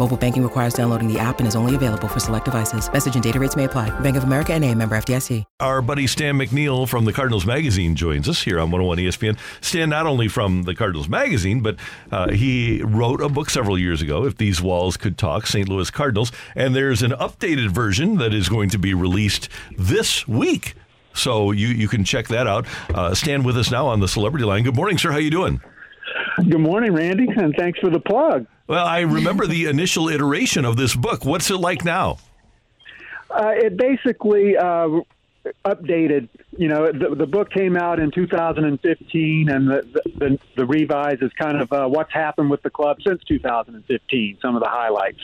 Mobile banking requires downloading the app and is only available for select devices. Message and data rates may apply. Bank of America and a member FDIC. Our buddy Stan McNeal from the Cardinals Magazine joins us here on 101 ESPN. Stan, not only from the Cardinals Magazine, but uh, he wrote a book several years ago, If These Walls Could Talk, St. Louis Cardinals. And there's an updated version that is going to be released this week. So you, you can check that out. Uh, Stan with us now on the celebrity line. Good morning, sir. How you doing? Good morning, Randy, and thanks for the plug. Well, I remember the initial iteration of this book. What's it like now? Uh, it basically uh, updated. You know, the, the, book came out in 2015, and the the, the revise is kind of uh, what's happened with the club since 2015. Some of the highlights.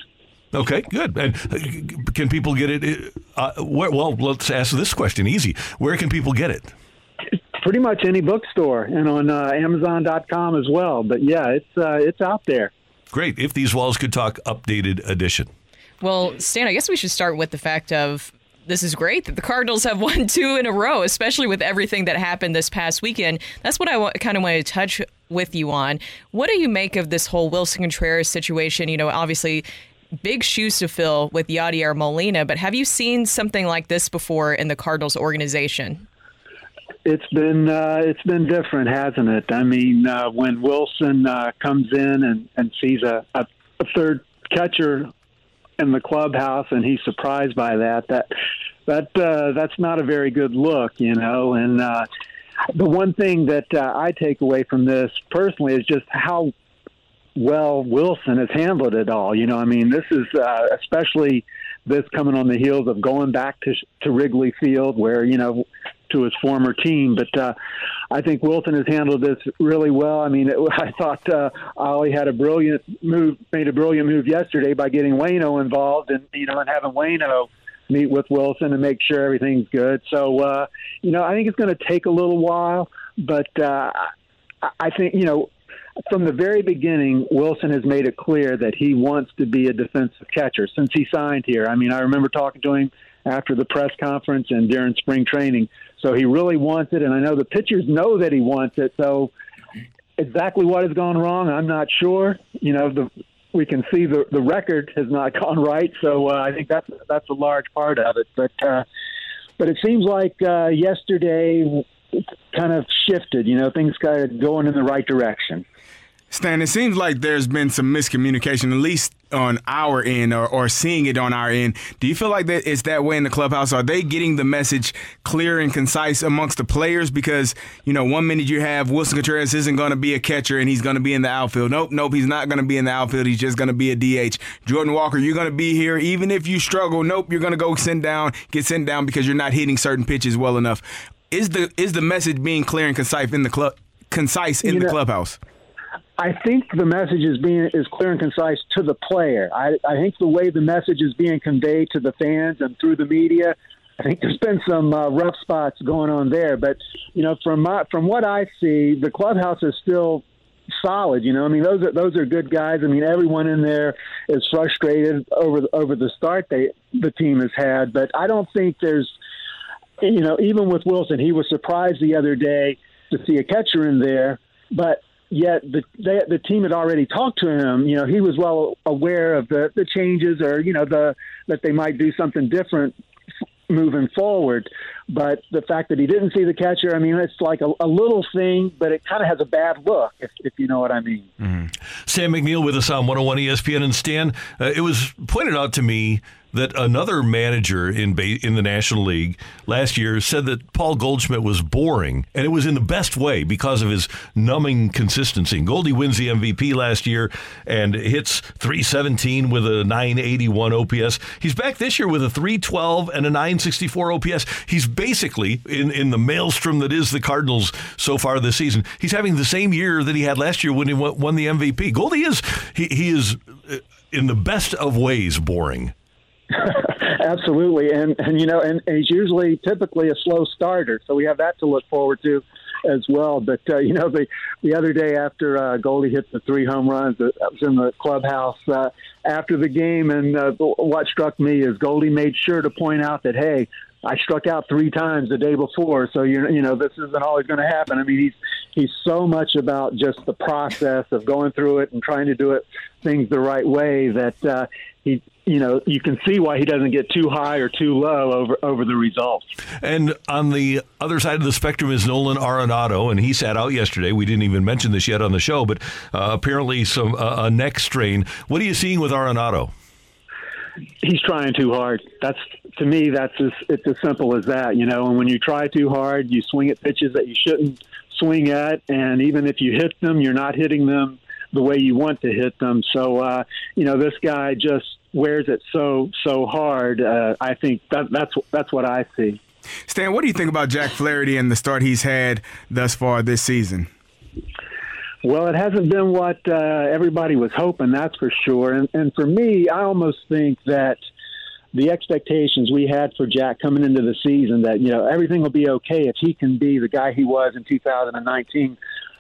Okay, good. And uh, can people get it? Uh, well, let's ask this question. Easy. Where can people get it? Pretty much any bookstore and on uh, Amazon.com as well. But yeah, it's uh, it's out there. Great. If these walls could talk, updated edition. Well, Stan, I guess we should start with the fact of this is great that the Cardinals have won two in a row, especially with everything that happened this past weekend. That's what I w- kind of want to touch with you on. What do you make of this whole Willson Contreras situation? You know, obviously, big shoes to fill with Yadier Molina, but have you seen something like this before in the Cardinals organization? It's been uh, it's been different, hasn't it? I mean, uh, when Willson uh, comes in and, and sees a, a, a third catcher in the clubhouse, and he's surprised by that, that that uh, that's not a very good look, you know. And uh, the one thing that uh, I take away from this personally is just how well Willson has handled it all. You know, I mean, this is uh, especially this coming on the heels of going back to to Wrigley Field, where you know to his former team. But uh, I think Willson has handled this really well. I mean, it, I thought uh, Ollie had a brilliant move, made a brilliant move yesterday by getting Waino involved, and you know, and having Waino meet with Willson and make sure everything's good. So, uh, you know, I think it's going to take a little while, but uh, I think you know from the very beginning, Willson has made it clear that he wants to be a defensive catcher since he signed here. I mean, I remember talking to him after the press conference and during spring training. So he really wants it, and I know the pitchers know that he wants it. So exactly what has gone wrong, I'm not sure. You know, the we can see the the record has not gone right. So uh, I think that's that's a large part of it. But uh, but it seems like uh, yesterday kind of shifted. You know, things kind of going in the right direction. Stan, it seems like there's been some miscommunication, at least on our end, or, or seeing it on our end. Do you feel like that it's that way in the clubhouse? Are they getting the message clear and concise amongst the players? Because you know, one minute you have Willson Contreras isn't going to be a catcher and he's going to be in the outfield. Nope, nope, he's not going to be in the outfield. He's just going to be a DH. Jordan Walker, you're going to be here even if you struggle. Nope, you're going to go send down, get sent down because you're not hitting certain pitches well enough. Is the is the message being clear and concise in the club? Concise in you the know, clubhouse. I think the message is being is clear and concise to the player. I, I think the way the message is being conveyed to the fans and through the media, I think there's been some uh, rough spots going on there. But you know, from my, from what I see, the clubhouse is still solid. You know, I mean, those are those are good guys. I mean, everyone in there is frustrated over over the start they the team has had. But I don't think there's, you know, even with Willson, he was surprised the other day to see a catcher in there. But yet the they, the team had already talked to him. You know, he was well aware of the the changes or you know the that they might do something different moving forward. But the fact that he didn't see the catcher, I mean, it's like a, a little thing, but it kind of has a bad look, if, if you know what I mean. Mm-hmm. Stan McNeal with us on 101 ESPN. And Stan, uh, it was pointed out to me that another manager in in the National League last year said that Paul Goldschmidt was boring, and it was in the best way because of his numbing consistency. Goldie wins the MVP last year and hits 317 with a 981 OPS. He's back this year with a 312 and a 964 OPS. He's basically in, in the maelstrom that is the Cardinals so far this season. He's having the same year that he had last year when he won the MVP. Goldie is he, he is uh, in the best of ways boring. Absolutely, and and you know, and, and he's usually typically a slow starter, so we have that to look forward to as well. But uh, you know, the the other day after uh, Goldie hit the three home runs, uh, that was in the clubhouse uh, after the game, and uh, what struck me is Goldie made sure to point out that hey, I struck out three times the day before, so you you know this isn't always going to happen. I mean, he's he's so much about just the process of going through it and trying to do it things the right way that uh, he you know you can see why he doesn't get too high or too low over over the results. And on the other side of the spectrum is Nolan Arenado, and he sat out yesterday. We didn't even mention this yet on the show, but uh, apparently some uh, a neck strain. What are you seeing with Arenado? He's trying too hard. That's to me. That's as it's as simple as that. You know, and when you try too hard, you swing at pitches that you shouldn't swing at, and even if you hit them, you're not hitting them the way you want to hit them. So, uh, you know, this guy just wears it so so hard. Uh, I think that, that's that's what I see. Stan, what do you think about Jack Flaherty and the start he's had thus far this season? Well, it hasn't been what uh, everybody was hoping, that's for sure. And, and for me, I almost think that the expectations we had for Jack coming into the season that you know everything will be okay if he can be the guy he was in 2019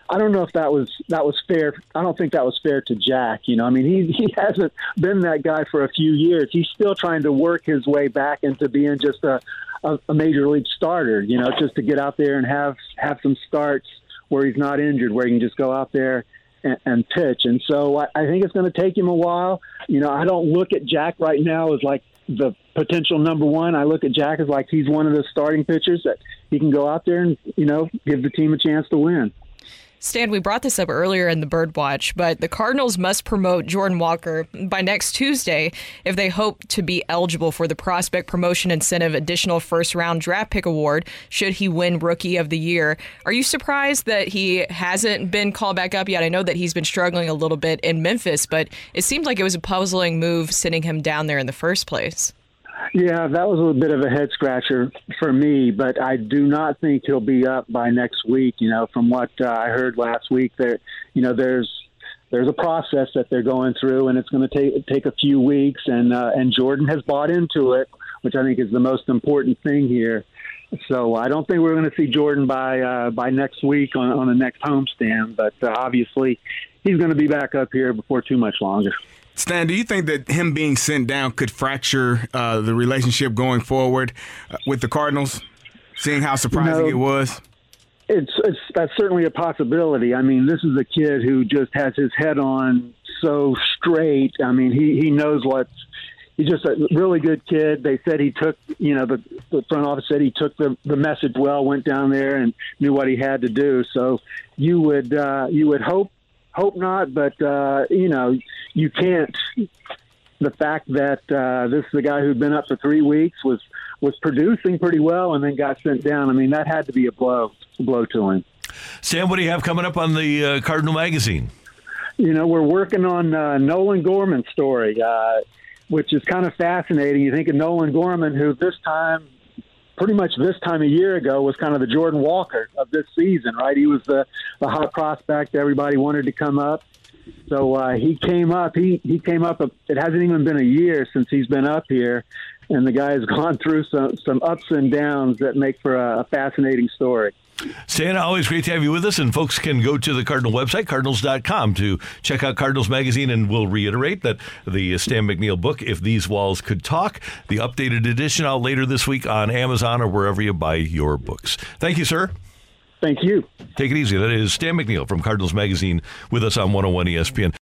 I don't know if that was that was fair. I don't think that was fair to Jack. You know, I mean, he he hasn't been that guy for a few years. He's still trying to work his way back into being just a a, a major league starter. You know, just to get out there and have have some starts where he's not injured, where he can just go out there and, and pitch. And so I, I think it's going to take him a while. You know, I don't look at Jack right now as like the potential number one. I look at Jack as like he's one of the starting pitchers that he can go out there and you know give the team a chance to win. Stan, we brought this up earlier in the Birdwatch, but the Cardinals must promote Jordan Walker by next Tuesday if they hope to be eligible for the prospect promotion incentive additional first round draft pick award should he win Rookie of the Year. Are you surprised that he hasn't been called back up yet? I know that he's been struggling a little bit in Memphis, but it seemed like it was a puzzling move sending him down there in the first place. Yeah, that was a bit of a head scratcher for me, but I do not think he'll be up by next week. You know, from what uh, I heard last week, that you know there's there's a process that they're going through, and it's going to take take a few weeks. And uh, and Jordan has bought into it, which I think is the most important thing here. So I don't think we're going to see Jordan by uh, by next week on, on the next homestand, but uh, obviously he's going to be back up here before too much longer. Stan, do you think that him being sent down could fracture uh, the relationship going forward uh, with the Cardinals? Seeing how surprising no, it was. It's, it's that's certainly a possibility. I mean, this is a kid who just has his head on so straight. I mean, he he knows what's. He's just a really good kid. They said he took, you know, the, the front office said he took the, the message well, went down there and knew what he had to do. So you would uh, you would hope hope not, but uh, you know, you can't. The fact that uh, this is a guy who'd been up for three weeks was was producing pretty well and then got sent down. I mean, that had to be a blow blow to him. Sam, what do you have coming up on the uh, Cardinal magazine? You know, we're working on uh, Nolan Gorman's story, uh, which is kind of fascinating. You think of Nolan Gorman, who this time pretty much this time a year ago was kind of the Jordan Walker of this season, right? He was the, the hot prospect. Everybody wanted to come up. So uh, he came up. He he came up. It hasn't even been a year since he's been up here, and the guy has gone through some some ups and downs that make for a, a fascinating story. Stan, always great to have you with us. And folks can go to the Cardinal website, cardinals.com, to check out Cardinals Magazine. And we'll reiterate that the uh, Stan McNeal book, If These Walls Could Talk, the updated edition out later this week on Amazon or wherever you buy your books. Thank you, sir. Thank you. Take it easy. That is Stan McNeal from Cardinals Magazine with us on 101 ESPN.